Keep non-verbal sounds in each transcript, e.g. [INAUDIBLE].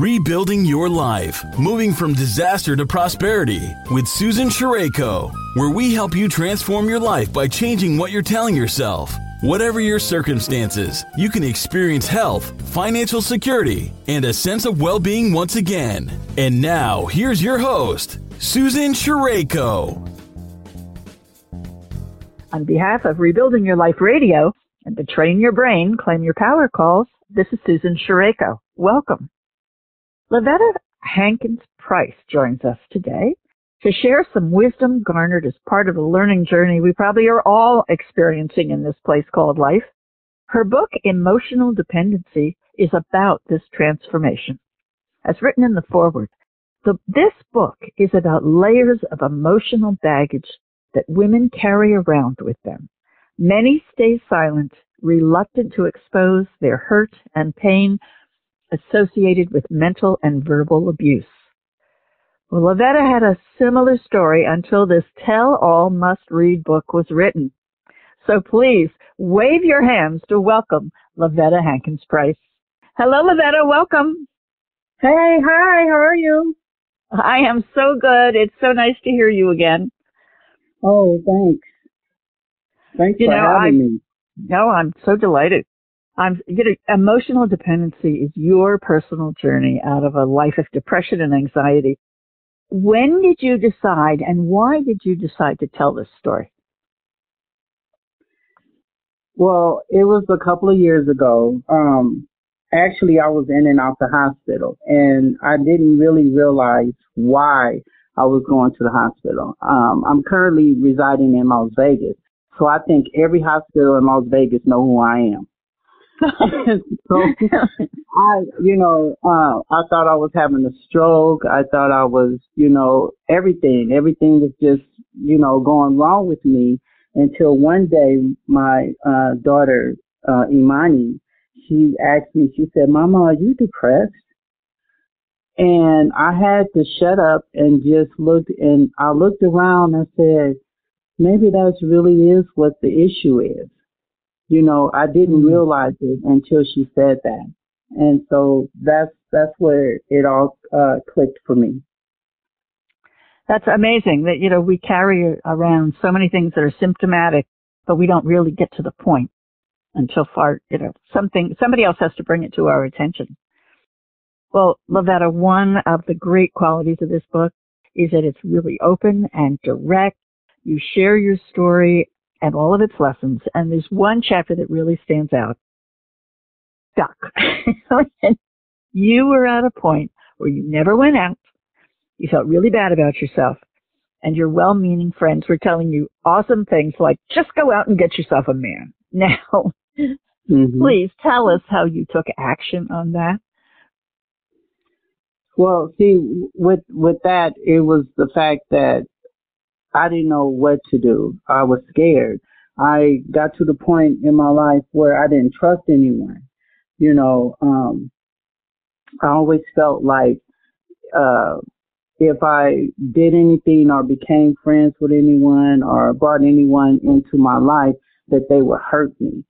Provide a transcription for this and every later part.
Rebuilding Your Life, moving from disaster to prosperity with Susan Sherayko, where we help you transform your life by changing what you're telling yourself. Whatever your circumstances, you can experience health, financial security, and a sense of well being once again. And now, here's your host, Susan Sherayko. On behalf of Rebuilding Your Life Radio and the Train Your Brain, Claim Your Power calls, this is Susan Sherayko. Welcome. Lavetta Hankins Price joins us today to share some wisdom garnered as part of the learning journey we probably are all experiencing in this place called life. Her book, Emotional Dependency, is about this transformation. As written in the foreword, the, this book is about layers of emotional baggage that women carry around with them. Many stay silent, reluctant to expose their hurt and pain associated with mental and verbal abuse. Well, Lavetta had a similar story until this tell-all must-read book was written. So please wave your hands to welcome Lavetta Hankins Price. Hello, Lavetta. Welcome. Hey, hi. How are you? I am so good. It's so nice to hear you again. Oh, thanks. Thanks you for know, having I, me. No, I'm so delighted. I'm you know, emotional dependency is your personal journey out of a life of depression and anxiety. When did you decide and why did you decide to tell this story? Well, it was a couple of years ago. Um, actually, I was in and out the hospital, and I didn't really realize why I was going to the hospital. Um, I'm currently residing in Las Vegas, so I think every hospital in Las Vegas know who I am. So [LAUGHS] I, you know, uh, I thought I was having a stroke. I thought I was, you know, everything, everything was just, you know, going wrong with me until one day my, uh, daughter, uh, Imani, she asked me, she said, Mama, are you depressed? And I had to shut up and just look and I looked around and said, maybe that really is what the issue is. You know, I didn't mm-hmm. realize it until she said that. And so that's, that's where it all uh, clicked for me. That's amazing that, you know, we carry around so many things that are symptomatic, but we don't really get to the point until far, you know, something, somebody else has to bring it to our attention. Well, Lavetta, one of the great qualities of this book is that it's really open and direct. You share your story and all of its lessons, and there's one chapter that really stands out. Stuck. [LAUGHS] you were at a point where you never went out. You felt really bad about yourself, and your well-meaning friends were telling you awesome things like, just go out and get yourself a man. [LAUGHS] Now, mm-hmm. please tell us how you took action on that. Well, see, with with that, it was the fact that I didn't know what to do. I was scared. I got to the point in my life where I didn't trust anyone. You know, um, I always felt like uh, if I did anything or became friends with anyone or brought anyone into my life, that they would hurt me.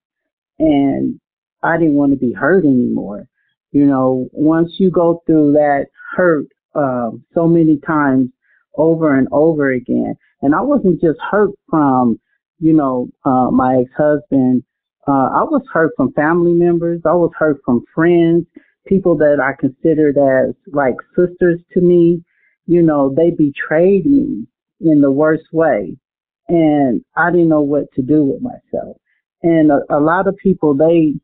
And I didn't want to be hurt anymore. You know, once you go through that hurt uh, so many times over and over again, and I wasn't just hurt from, you know, uh, my ex-husband. Uh, I was hurt from family members. I was hurt from friends, people that I considered as like sisters to me. You know, they betrayed me in the worst way. And I didn't know what to do with myself. And a, a lot of people, they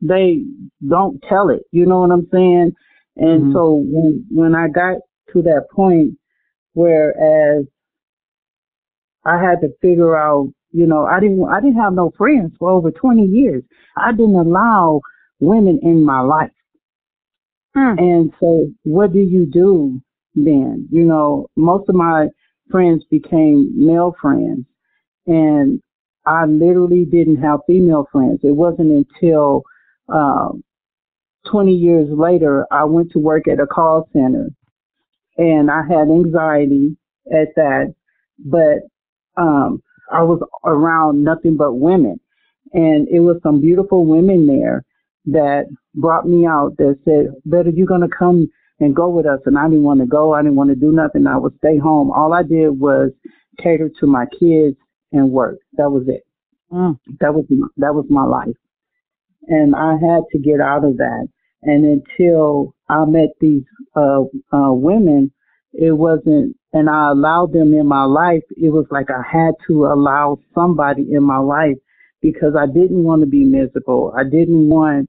they don't tell it. You know what I'm saying? And mm-hmm. so when when I got to that point, whereas I had to figure out, you know, I didn't I didn't have no friends for over 20 years. I didn't allow women in my life. Hmm. And so what do you do then? You know, most of my friends became male friends and I literally didn't have female friends. It wasn't until um, 20 years later, I went to work at a call center and I had anxiety at that, but um, I was around nothing but women. And it was some beautiful women there that brought me out that said, better you're going to come and go with us. And I didn't want to go. I didn't want to do nothing. I would stay home. All I did was cater to my kids and work. That was it. Mm. That was my, that was my life. And I had to get out of that. And until I met these uh, uh, women, it wasn't, and I allowed them in my life. It was like I had to allow somebody in my life because I didn't want to be miserable. I didn't want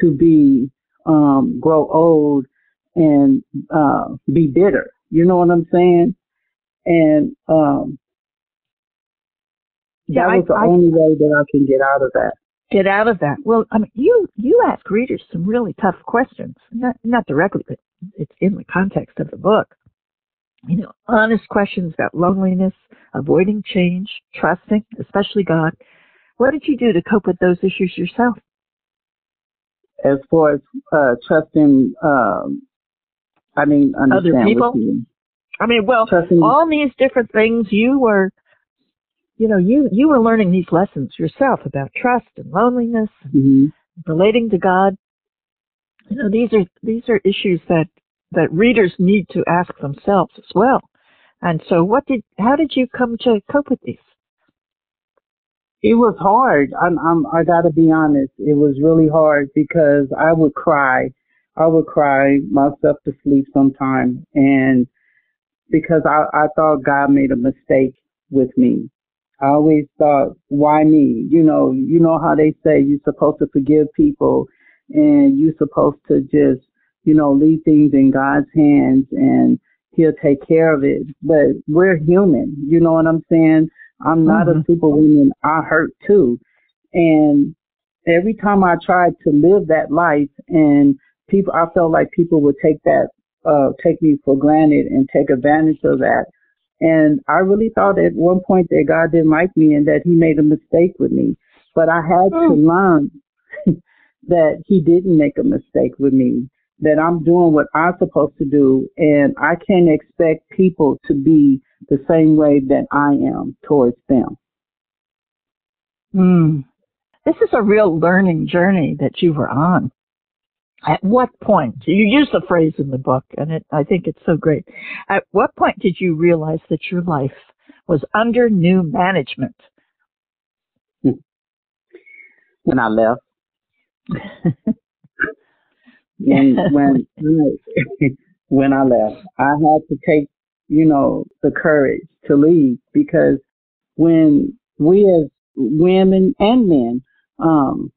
to be um, grow old and uh, be bitter. You know what I'm saying? And um, yeah, that was I, the I, only way that I can get out of that. Get out of that. Well, I mean, you you ask readers some really tough questions, not not directly, but it's in the context of the book. You know, honest questions about loneliness, avoiding change, trusting, especially God. What did you do to cope with those issues yourself? As far as uh, trusting, um, I mean, other people. I mean, well, trusting, all these different things you were, you know, you you were learning these lessons yourself about trust and loneliness, mm-hmm. relating to God. You know, these are these are issues that that readers need to ask themselves as well. And so, what did how did you come to cope with these? It was hard. I'm, I'm I gotta be honest. It was really hard because I would cry. I would cry myself to sleep sometime, and because I, I thought God made a mistake with me. I always thought, why me? You know, you know how they say you're supposed to forgive people and you're supposed to just, you know, leave things in God's hands and he'll take care of it. But we're human. You know what I'm saying? I'm not mm-hmm. a superwoman. I hurt too. And every time I tried to live that life and people, I felt like people would take that uh, take me for granted and take advantage of that. And I really thought at one point that God didn't like me and that He made a mistake with me. But I had mm. to hmm. learn that He didn't make a mistake with me, that I'm doing what I'm supposed to do, and I can't expect people to be the same way that I am towards them. Mm. This is a real learning journey that you were on. At what point, you use the phrase in the book, and it, I think it's so great. At what point did you realize that your life was under new management? When I left. [LAUGHS] when, when, [LAUGHS] [LAUGHS] when I left, I had to take, you know, the courage to leave because when we as women and men, um,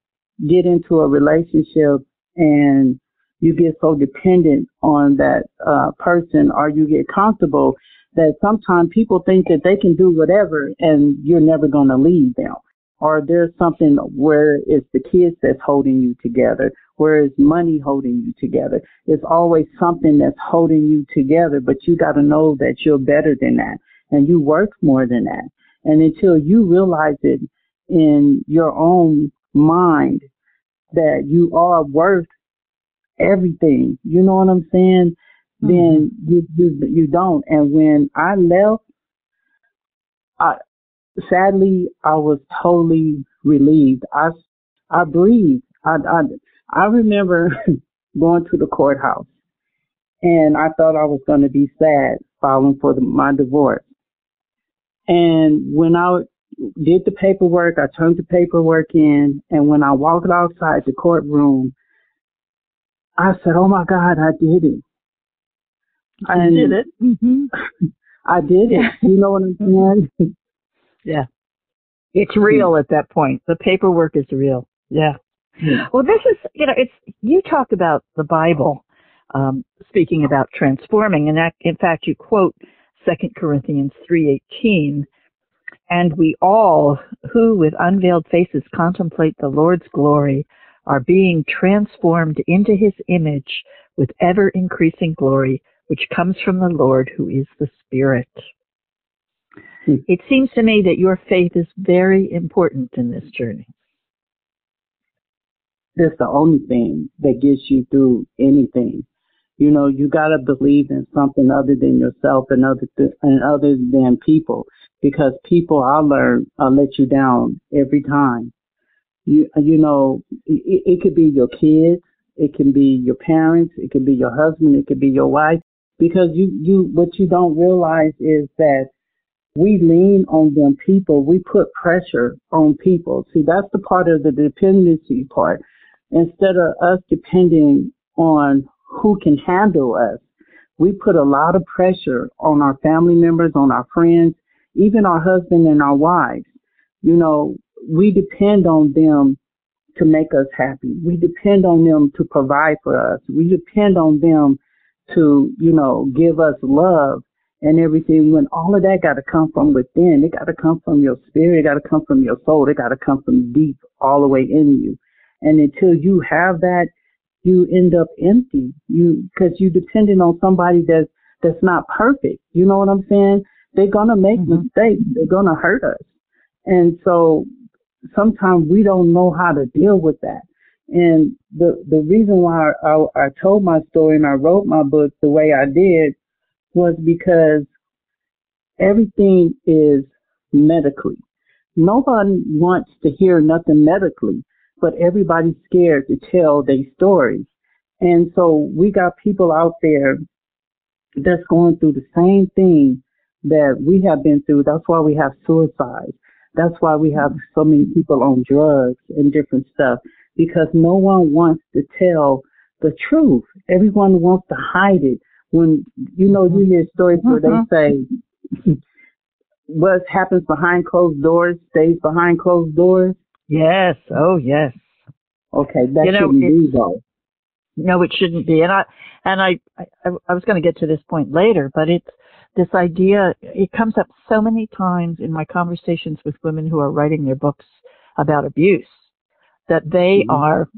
get into a relationship and you get so dependent on that uh, person or you get comfortable that sometimes people think that they can do whatever and you're never going to leave them. Or there's something where it's the kids that's holding you together, where is money holding you together. It's always something that's holding you together, but you got to know that you're better than that and you work more than that. And until you realize it in your own mind that you are worth everything. You know what I'm saying? Mm-hmm. Then you, you you don't. And when I left, I sadly I was totally relieved. I I breathed. I I, I remember [LAUGHS] going to the courthouse, and I thought I was going to be sad filing for the, my divorce. And when I did the paperwork. I turned the paperwork in, and when I walked outside the courtroom, I said, "Oh my God, I did it!" I did it. Mm-hmm. [LAUGHS] I did it. You know what I'm [LAUGHS] saying? Yeah, it's real at that point. The paperwork is real. Yeah. Well, this is you know, it's you talk about the Bible, um, speaking about transforming, and that in fact you quote Second Corinthians three eighteen and we all who with unveiled faces contemplate the Lord's glory are being transformed into his image with ever increasing glory, which comes from the Lord who is the Spirit. Hmm. It seems to me that your faith is very important in this journey. That's the only thing that gets you through anything. You know, you gotta believe in something other than yourself and other th- and other than people, because people I learn uh, let you down every time. You you know, it, it could be your kids, it can be your parents, it could be your husband, it could be your wife. Because you you what you don't realize is that we lean on them people. We put pressure on people. See, that's the part of the dependency part. Instead of us depending on who can handle us, we put a lot of pressure on our family members, on our friends, even our husband and our wives. You know, we depend on them to make us happy. We depend on them to provide for us. We depend on them to, you know, give us love and everything when all of that got to come from within. It got to come from your spirit. It got to come from your soul. It got to come from deep all the way in you. And until you have that, you end up empty. You, cause you depending on somebody that's, that's not perfect. You know what I'm saying? They're going to make mm-hmm. mistakes. They're going to hurt us. And so sometimes we don't know how to deal with that. And the, the reason why I, I, I told my story and I wrote my book the way I did was because everything is medically. Nobody wants to hear nothing medically, but everybody's scared to tell their stories. And so we got people out there that's going through the same thing that we have been through. That's why we have suicide. That's why we have so many people on drugs and different stuff because no one wants to tell the truth. Everyone wants to hide it. When you know you hear stories where they mm-hmm. say [LAUGHS] what happens behind closed doors stays behind closed doors. Yes. Oh yes. Okay, that you know, shouldn't be though. No, it shouldn't be. And I and I I, I was going to get to this point later, but it's this idea, it comes up so many times in my conversations with women who are writing their books about abuse that they mm-hmm. are,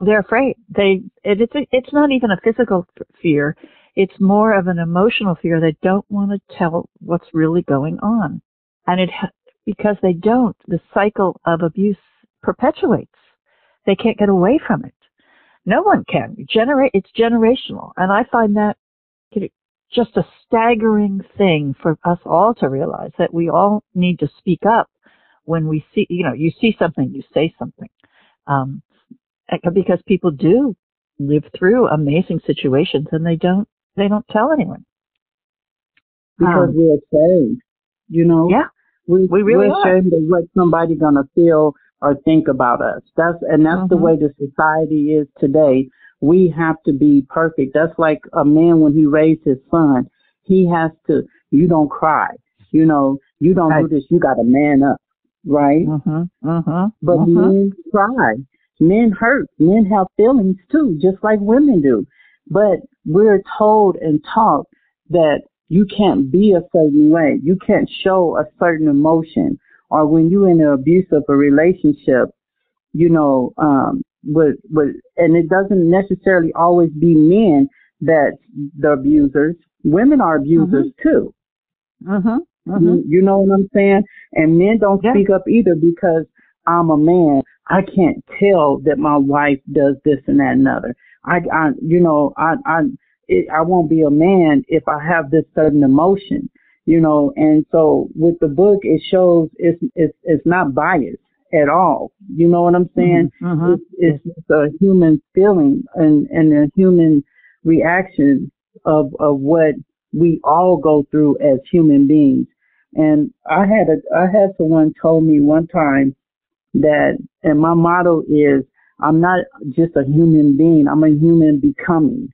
they're afraid. They, it, it's, it's not even a physical fear. It's more of an emotional fear. They don't want to tell what's really going on. And it, because they don't, the cycle of abuse perpetuates. They can't get away from it. No one can. Generate, it's generational. And I find that just a staggering thing for us all to realize that we all need to speak up when we see, you know, you see something, you say something. Um, because people do live through amazing situations and they don't, they don't tell anyone. Because um, we're ashamed, you know? Yeah. We, we really we're ashamed are. of what somebody's gonna feel or think about us. That's, and that's mm-hmm. the way the society is today we have to be perfect. That's like a man when he raised his son. He has to, you don't cry. You know, you don't right. do this. You got to man up, right? Mm-hmm, mm-hmm, but mm-hmm. men cry. Men hurt. Men have feelings too, just like women do. But we're told and taught that you can't be a certain way. You can't show a certain emotion. Or when you're in an abusive a relationship, you know, um, with with and it doesn't necessarily always be men that the abusers. Women are abusers mm-hmm. too. Mm-hmm. Mm-hmm. You, know what I'm saying? And men don't yeah. speak up either because I'm a man. I can't tell that my wife does this and that and other. I, I you know, I, I, it, I won't be a man if I have this certain emotion, you know. And so with the book, it shows it's it's it's not biased at all. You know what I'm saying? Mm-hmm. mm-hmm. It's, it's a human feeling and, and a human reaction of, of what we all go through as human beings. And I had a, I had someone told me one time that, and my motto is, I'm not just a human being, I'm a human becoming,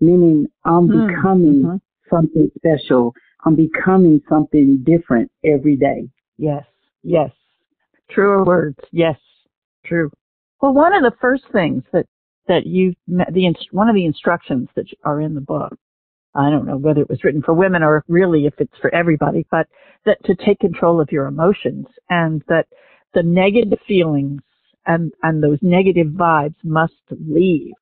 meaning I'm mm-hmm. becoming mm-hmm. something special. I'm becoming something different every day. Yes, yes. Truer words. Yes, true. Well, one of the first things that that you the one of the instructions that are in the book. I don't know whether it was written for women or really if it's for everybody, but that to take control of your emotions and that the negative feelings and and those negative vibes must leave.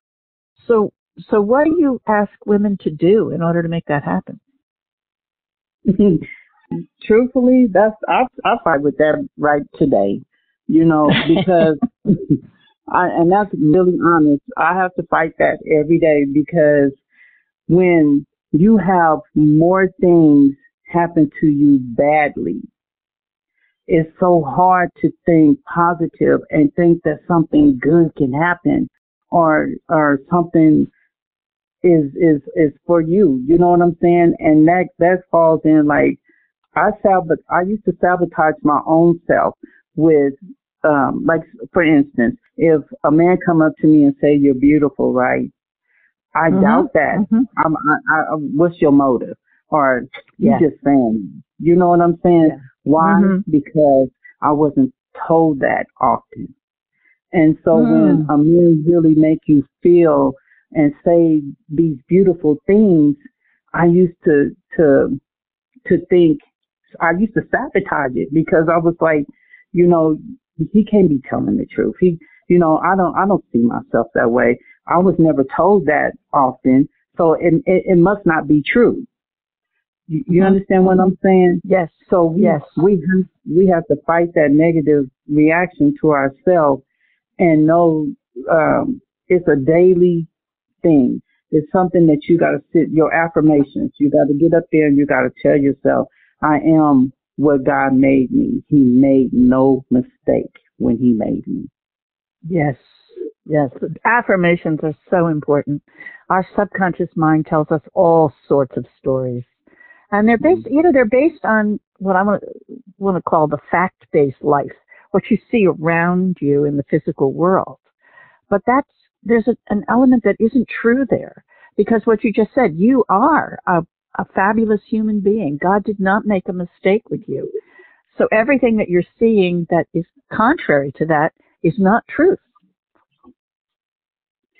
So so what do you ask women to do in order to make that happen? [LAUGHS] truthfully, that's I I fight with that right today. You know, [LAUGHS] because I and that's really honest. I have to fight that every day because when you have more things happen to you badly, it's so hard to think positive and think that something good can happen or or something is is is for you. You know what I'm saying? And that that falls in like I sabot I used to sabotage my own self with um like for instance, if a man come up to me and say you're beautiful, right? I mm-hmm. doubt that. Mm-hmm. I'm, I, I, what's your motive? Or you yeah. just saying, you know what I'm saying? Yeah. Why? Mm-hmm. Because I wasn't told that often. And so mm. when a man really make you feel and say these beautiful things, I used to to to think I used to sabotage it because I was like, you know, he can't be telling the truth. He, you know, I don't I don't see myself that way. I was never told that often, so it it, it must not be true. You, you understand what I'm saying? Yes. So yes, we we have to fight that negative reaction to ourselves and know um, it's a daily thing. It's something that you got to sit your affirmations. You got to get up there and you got to tell yourself, "I am what God made me. He made no mistake when He made me." Yes, yes. Affirmations are so important. Our subconscious mind tells us all sorts of stories, and they're based, you know, they're based on what I want to want to call the fact-based life what you see around you in the physical world. But that's, there's a, an element that isn't true there because what you just said, you are a, a fabulous human being. God did not make a mistake with you. So everything that you're seeing that is contrary to that is not truth.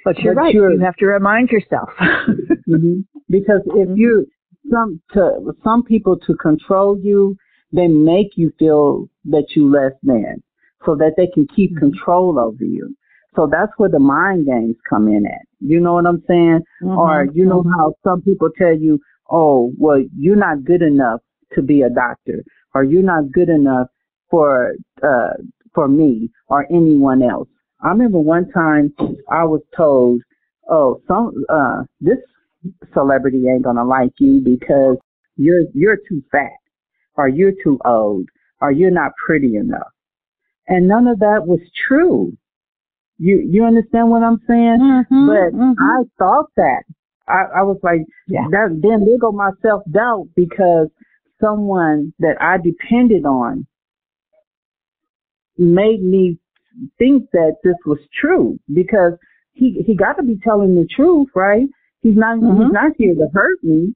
But you're but right. You're, you have to remind yourself. [LAUGHS] mm-hmm. Because if mm-hmm. you some to some people to control you, they make you feel that you less than so that they can keep mm-hmm. control over you. So that's where the mind games come in at. You know what I'm saying? Mm-hmm. Or you know mm-hmm. how some people tell you, oh, well, you're not good enough to be a doctor or you're not good enough for, uh, for me or anyone else. I remember one time I was told, oh, some, uh, this celebrity ain't gonna like you because you're, you're too fat or you're too old, or you're not pretty enough. And none of that was true. You you understand what I'm saying? Mm-hmm, but mm-hmm. I thought that. I, I was like, yeah. that, then there go my self doubt because someone that I depended on made me think that this was true because he he got to be telling the truth, right? He's not mm-hmm. he's not here to hurt me.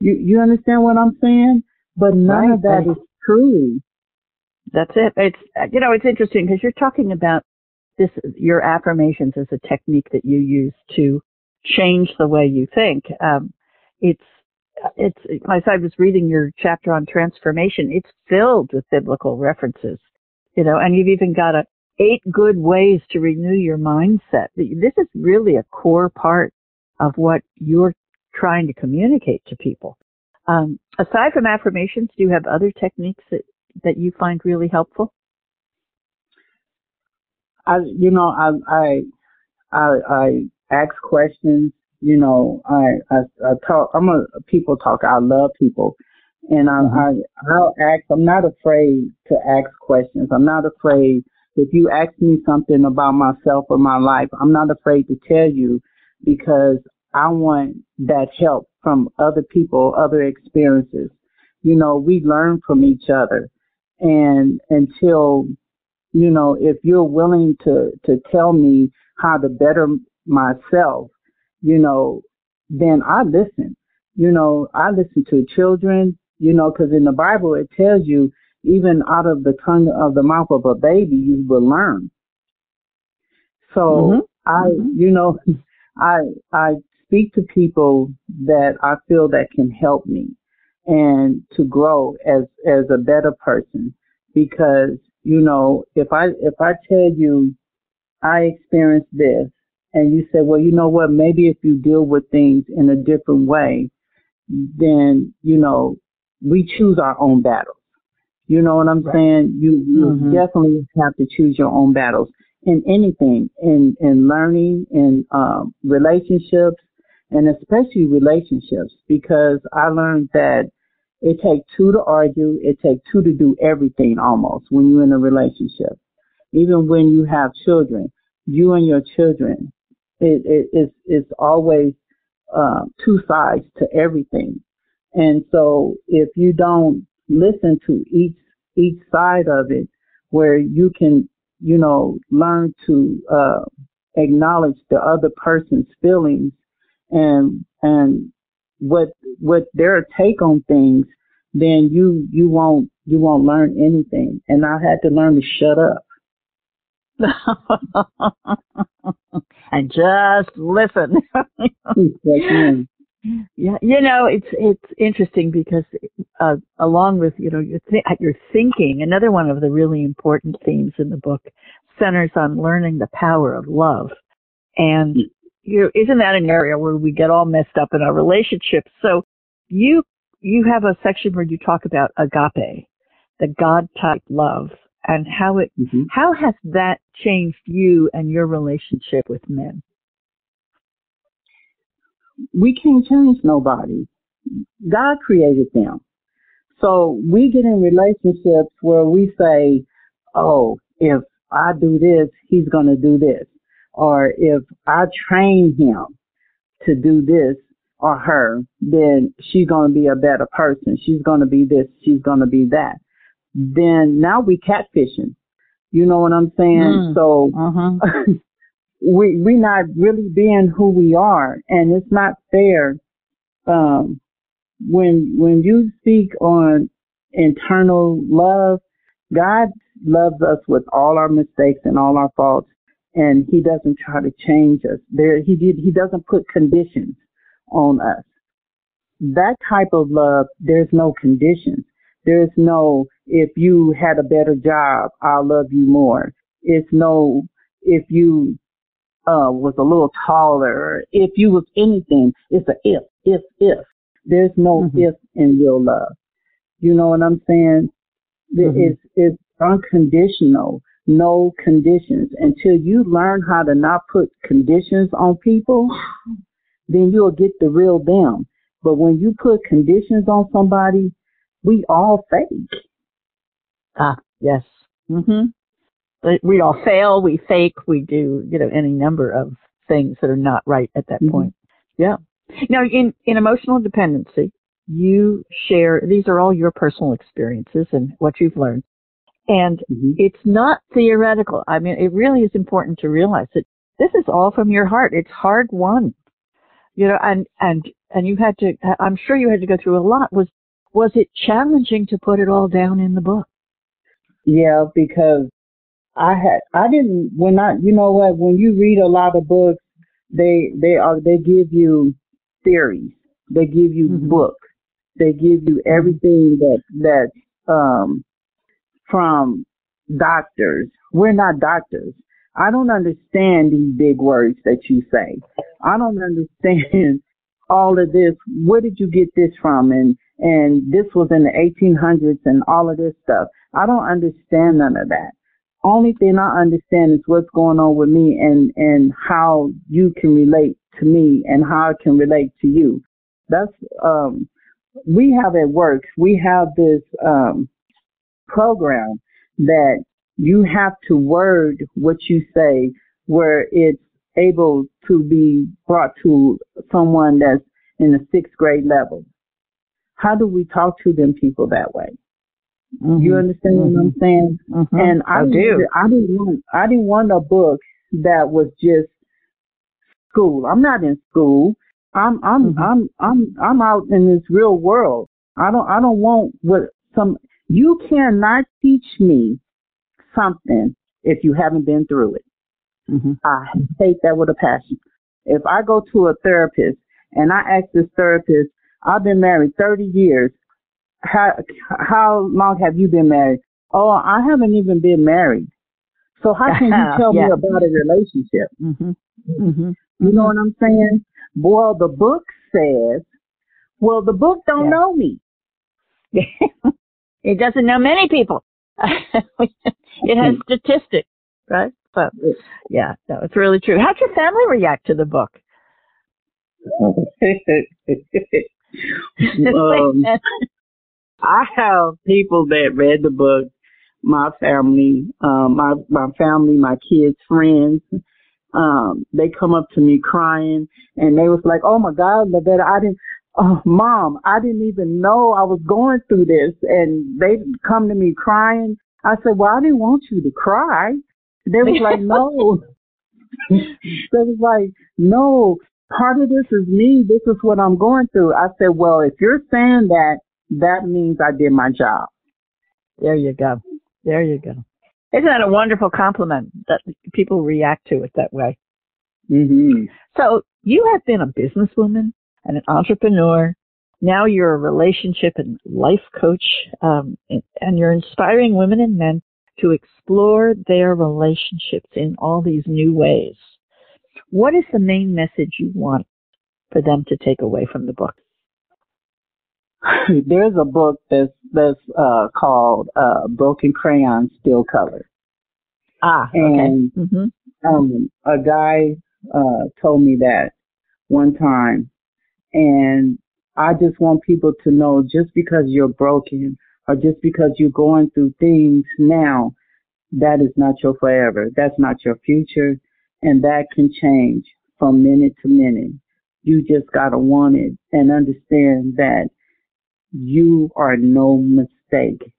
You you understand what I'm saying? But none right, of that is true. That's it. It's you know it's interesting because you're talking about this your affirmations as a technique that you use to change the way you think. Um, it's it's as I was reading your chapter on transformation, it's filled with biblical references. You know, and you've even got a eight good ways to renew your mindset. This is really a core part of what you're trying to communicate to people. Um, aside from affirmations, do you have other techniques that, that you find really helpful? I, you know, I, I, I, I ask questions. You know, I, I, I talk. I'm a people talker. I love people, and I, mm-hmm. I, I'll ask. I'm not afraid to ask questions. I'm not afraid. If you ask me something about myself or my life, I'm not afraid to tell you because I want that help from other people, other experiences. You know, we learn from each other. And until, you know, if you're willing to, to tell me how to better myself, you know, then I listen. You know, I listen to children, you know, because in the Bible it tells you even out of the tongue of the mouth of a baby you will learn. So mm-hmm. I, mm-hmm. you know, [LAUGHS] I I speak to people that I feel that can help me and to grow as as a better person. Because you know if I if I tell you I experienced this and you say well you know what? Maybe if you deal with things in a different way then you know we choose our own battles. You know what I'm right. saying? You you mm-hmm. definitely have to choose your own battles in anything in in learning in um, relationships and especially relationships because I learned that It takes two to argue. It takes two to do everything almost when you're in a relationship. Even when you have children, you and your children, it, it, it's, it's always uh, two sides to everything. And so if you don't listen to each each side of it, where you can, you know, learn to uh, acknowledge the other person's feelings and and what what their take on things, then you you won't you won't learn anything. And I had to learn to shut up. [LAUGHS] and just listen. Yeah, you know, it's it's interesting because uh, along with you know your th- your thinking, another one of the really important themes in the book centers on learning the power of love, and you know, isn't that an area where we get all messed up in our relationships? So you you have a section where you talk about agape, the God type love, and how it mm-hmm. how has that changed you and your relationship with men? We can't change nobody. God created them. So we get in relationships where we say, "Oh, if I do this, he's going to do this," or if I train him to do this or her, then she's going to be a better person. She's going to be this. She's going to be that then now we catfishing. You know what I'm saying? Mm, so uh-huh. [LAUGHS] we we not really being who we are, and it's not fair. Um, when when you speak on internal love, God loves us with all our mistakes and all our faults, and He doesn't try to change us. There, He did. He doesn't put conditions on us. That type of love, there's no conditions. There's no, if you had a better job, I'll love you more. It's no, if you uh, was a little taller, if you was anything, it's a if, if, if. There's no mm-hmm. if in real love. You know what I'm saying? Mm-hmm. It's, it's unconditional, no conditions. Until you learn how to not put conditions on people, then you'll get the real them. But when you put conditions on somebody, we all fake. Ah, yes. hmm We all fail, we fake, we do, you know, any number of things that are not right at that mm-hmm. point. Yeah. Now, in, in emotional dependency, you share, these are all your personal experiences and what you've learned. And mm-hmm. it's not theoretical. I mean, it really is important to realize that this is all from your heart. It's hard won. You know, and, and, and you had to, I'm sure you had to go through a lot. Was was it challenging to put it all down in the book? Yeah, because I had I didn't when I you know what when you read a lot of books they they are they give you theories. They give you mm-hmm. books. They give you everything that that um from doctors. We're not doctors. I don't understand these big words that you say. I don't understand [LAUGHS] all of this. Where did you get this from? And and this was in the 1800s and all of this stuff. I don't understand none of that. Only thing I understand is what's going on with me and, and how you can relate to me and how I can relate to you. That's, um, we have at work, we have this, um, program that you have to word what you say where it's able to be brought to someone that's in the sixth grade level how do we talk to them people that way? Mm-hmm. You understand mm-hmm. what I'm mm-hmm. saying? Mm-hmm. And I, I do. I didn't want. I didn't want a book that was just school. I'm not in school. I'm I'm mm-hmm. I'm I'm I'm out in this real world. I don't I don't want what some. You cannot teach me something if you haven't been through it. Mm-hmm. I hate that with a passion. If I go to a therapist and I ask this therapist, I've been married 30 years. How, how long have you been married? Oh, I haven't even been married. So how can you [LAUGHS] tell yeah. me about a relationship? Mm-hmm. Mm-hmm. You know what I'm saying? Well, the book says, well, the book don't yeah. know me. [LAUGHS] it doesn't know many people. [LAUGHS] it has statistics, right? So, yeah, no, it's really true. How'd your family react to the book? um, I have people that read the book, my family, um, my my family, my kids, friends. Um, they come up to me crying, and they was like, "Oh my God, Lavetta, I didn't." Oh, mom, I didn't even know I was going through this. And they come to me crying. I said, well, I didn't want you to cry. They was like, no. [LAUGHS] [LAUGHS] they was like, no, part of this is me. This is what I'm going through. I said, well, if you're saying that, that means I did my job. There you go. There you go. Isn't that a wonderful compliment that people react to it that way? Mm-hmm. So you have been a businesswoman and an entrepreneur. Now you're a relationship and life coach, um, and you're inspiring women and men to explore their relationships in all these new ways. What is the main message you want for them to take away from the book? [LAUGHS] There's a book that's that's uh, called uh, "Broken Crayon Still Color." Ah, okay. And mm-hmm. um, a guy uh, told me that one time, and I just want people to know just because you're broken or just because you're going through things now, that is not your forever. That's not your future. And that can change from minute to minute. You just gotta want it and understand that you are no mistake.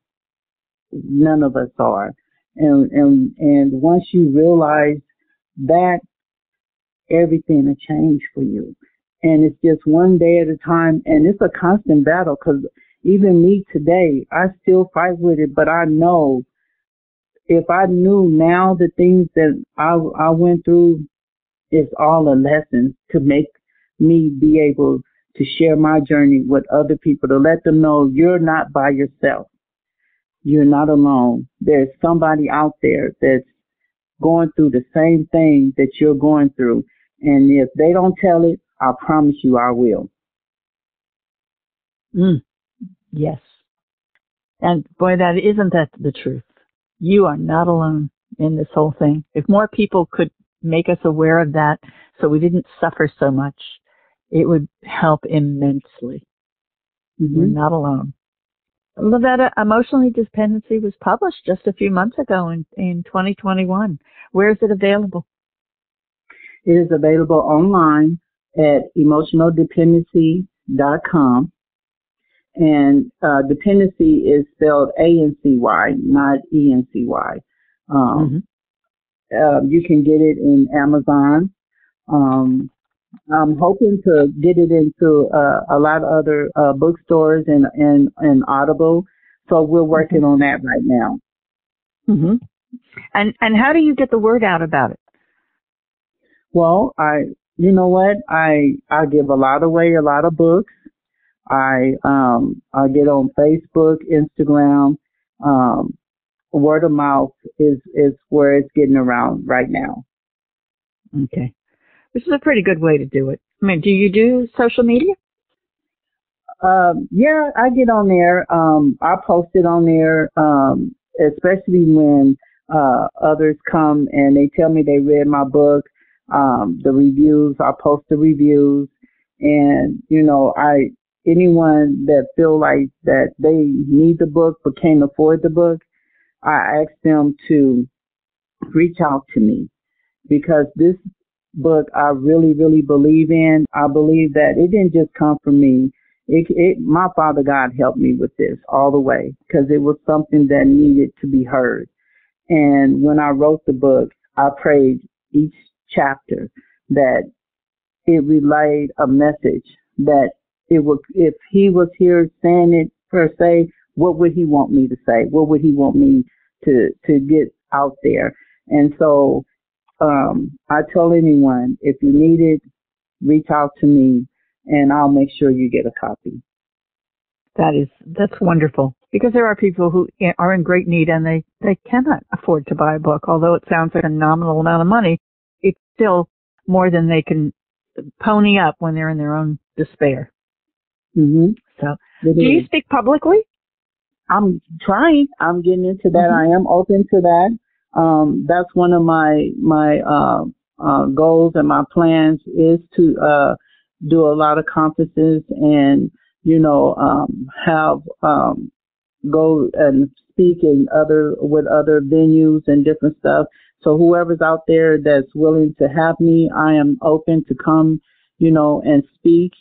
None of us are. And, and, and once you realize that, everything will change for you. And it's just one day at a time and it's a constant battle because even me today, I still fight with it, but I know if I knew now the things that I, I went through, it's all a lesson to make me be able to share my journey with other people, to let them know you're not by yourself. You're not alone. There's somebody out there that's going through the same thing that you're going through. And if they don't tell it, I promise you I will. Mm. Yes. And boy, that isn't that the truth. You are not alone in this whole thing. If more people could make us aware of that so we didn't suffer so much, it would help immensely. Mm-hmm. You're not alone. Lavetta, Emotionally Dependency was published just a few months ago in, in 2021. Where is it available? It is available online at emotionaldependency.com. And uh, dependency is spelled A N C Y, not E N C Y. Um, mm-hmm. uh, you can get it in Amazon. Um, I'm hoping to get it into uh, a lot of other uh, bookstores and, and, and Audible. So we're working mm-hmm. on that right now. Mm-hmm. And and how do you get the word out about it? Well, I you know what I I give a lot away, a lot of books. I um I get on Facebook, Instagram. Um, word of mouth is is where it's getting around right now. Okay, this is a pretty good way to do it. I mean, do you do social media? Um, yeah, I get on there. Um, I post it on there, um, especially when uh, others come and they tell me they read my book. Um, the reviews, I post the reviews, and you know, I anyone that feel like that they need the book but can't afford the book, I ask them to reach out to me because this book I really, really believe in. I believe that it didn't just come from me. It, it, my Father God helped me with this all the way because it was something that needed to be heard. And when I wrote the book, I prayed each chapter that it relayed a message that it would, if he was here saying it per se, what would he want me to say? What would he want me to, to get out there? And so, um, I tell anyone, if you need it, reach out to me and I'll make sure you get a copy. That is, that's wonderful because there are people who are in great need and they, they cannot afford to buy a book. Although it sounds like a nominal amount of money, it's still more than they can pony up when they're in their own despair. Mm-hmm. So, do you speak publicly? I'm trying. I'm getting into that. Mm-hmm. I am open to that. Um, that's one of my my uh, uh, goals and my plans is to uh, do a lot of conferences and you know, um, have um, go and speak in other with other venues and different stuff. So whoever's out there that's willing to have me, I am open to come, you know, and speak.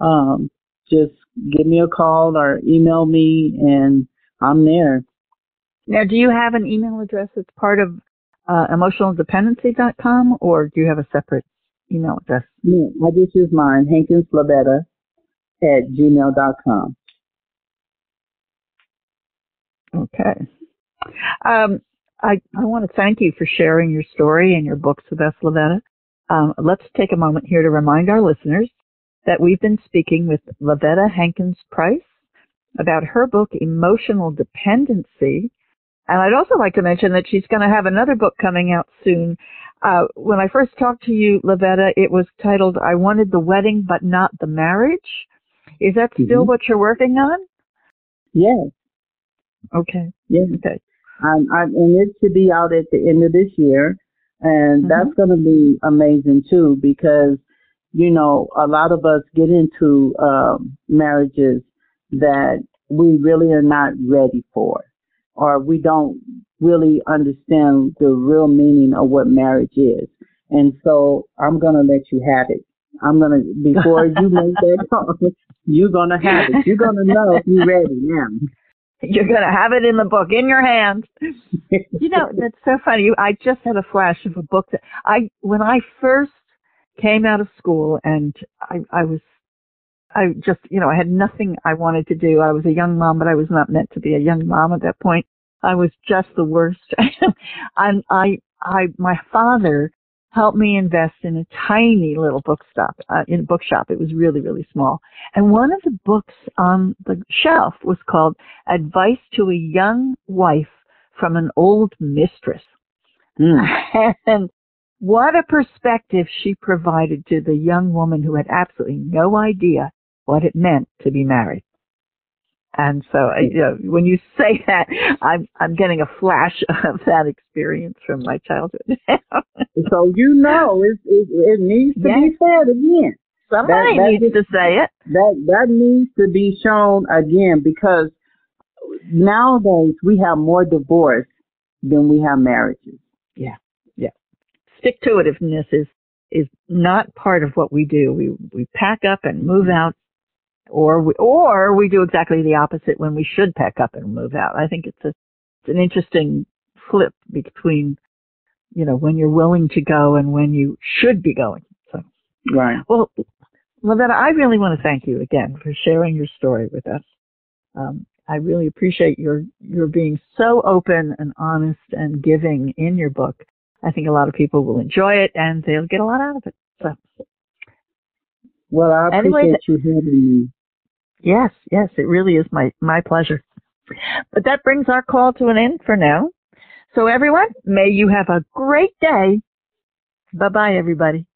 Um, just give me a call or email me, and I'm there. Now, do you have an email address that's part of uh, emotionaldependency.com, or do you have a separate email address? Yeah, I just use mine, Hankins Lavetta at gmail.com. Okay. Um, I, I want to thank you for sharing your story and your books with us, Lavetta. Um, let's take a moment here to remind our listeners that we've been speaking with Lavetta Hankins Price about her book, Emotional Dependency. And I'd also like to mention that she's going to have another book coming out soon. Uh, when I first talked to you, Lavetta, it was titled I Wanted the Wedding But Not the Marriage. Is that still mm-hmm. what you're working on? Yes. Okay. Yes. Okay. Um, I, and it should be out at the end of this year. And mm-hmm. that's going to be amazing too because, you know, a lot of us get into um, marriages that we really are not ready for or we don't really understand the real meaning of what marriage is. And so I'm going to let you have it. I'm going to, before you make that, [LAUGHS] call, you're going to have it. You're going to know if you're ready now. You're going to have it in the book in your hand. you know, [LAUGHS] that's so funny. I just had a flash of a book that I, when I first came out of school and I, I was, I just, you know, I had nothing I wanted to do. I was a young mom, but I was not meant to be a young mom at that point. I was just the worst. [LAUGHS] and I, I, my father helped me invest in a tiny little bookstop, uh, in a bookshop. It was really, really small. And one of the books on the shelf was called Advice to a Young Wife from an Old Mistress. Mm. [LAUGHS] and what a perspective she provided to the young woman who had absolutely no idea what it meant to be married. And so, uh, you know, when you say [LAUGHS] that, I'm I'm getting a flash [LAUGHS] of that experience from my childhood. [LAUGHS] so you know, it it, it needs to yes. be said again. Somebody that, that needs to say it. That that needs to be shown again because nowadays we have more divorce than we have marriages. Yeah, yeah. Stick to itiveness is is not part of what we do. We we pack up and move mm-hmm. out or we, or we do exactly the opposite when we should pack up and move out. I think it's a it's an interesting flip between you know when you're willing to go and when you should be going. So right. Well, Lavetta, I really want to thank you again for sharing your story with us. Um, I really appreciate your your being so open and honest and giving in your book. I think a lot of people will enjoy it and they'll get a lot out of it. So well, I appreciate anyway, you having me. Yes, yes, it really is my, my pleasure. But that brings our call to an end for now. So everyone, may you have a great day. Bye bye, everybody.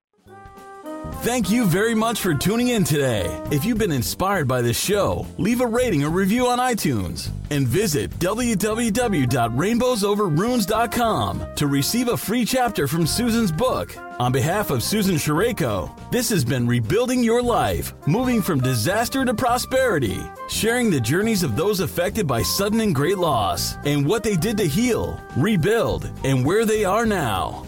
Thank you very much for tuning in today. If you've been inspired by this show, leave a rating or review on iTunes and visit www.rainbowsoverruins.com to receive a free chapter from Susan's book. On behalf of Susan Sherayko, this has been Rebuilding Your Life, moving from disaster to prosperity, sharing the journeys of those affected by sudden and great loss and what they did to heal, rebuild, and where they are now.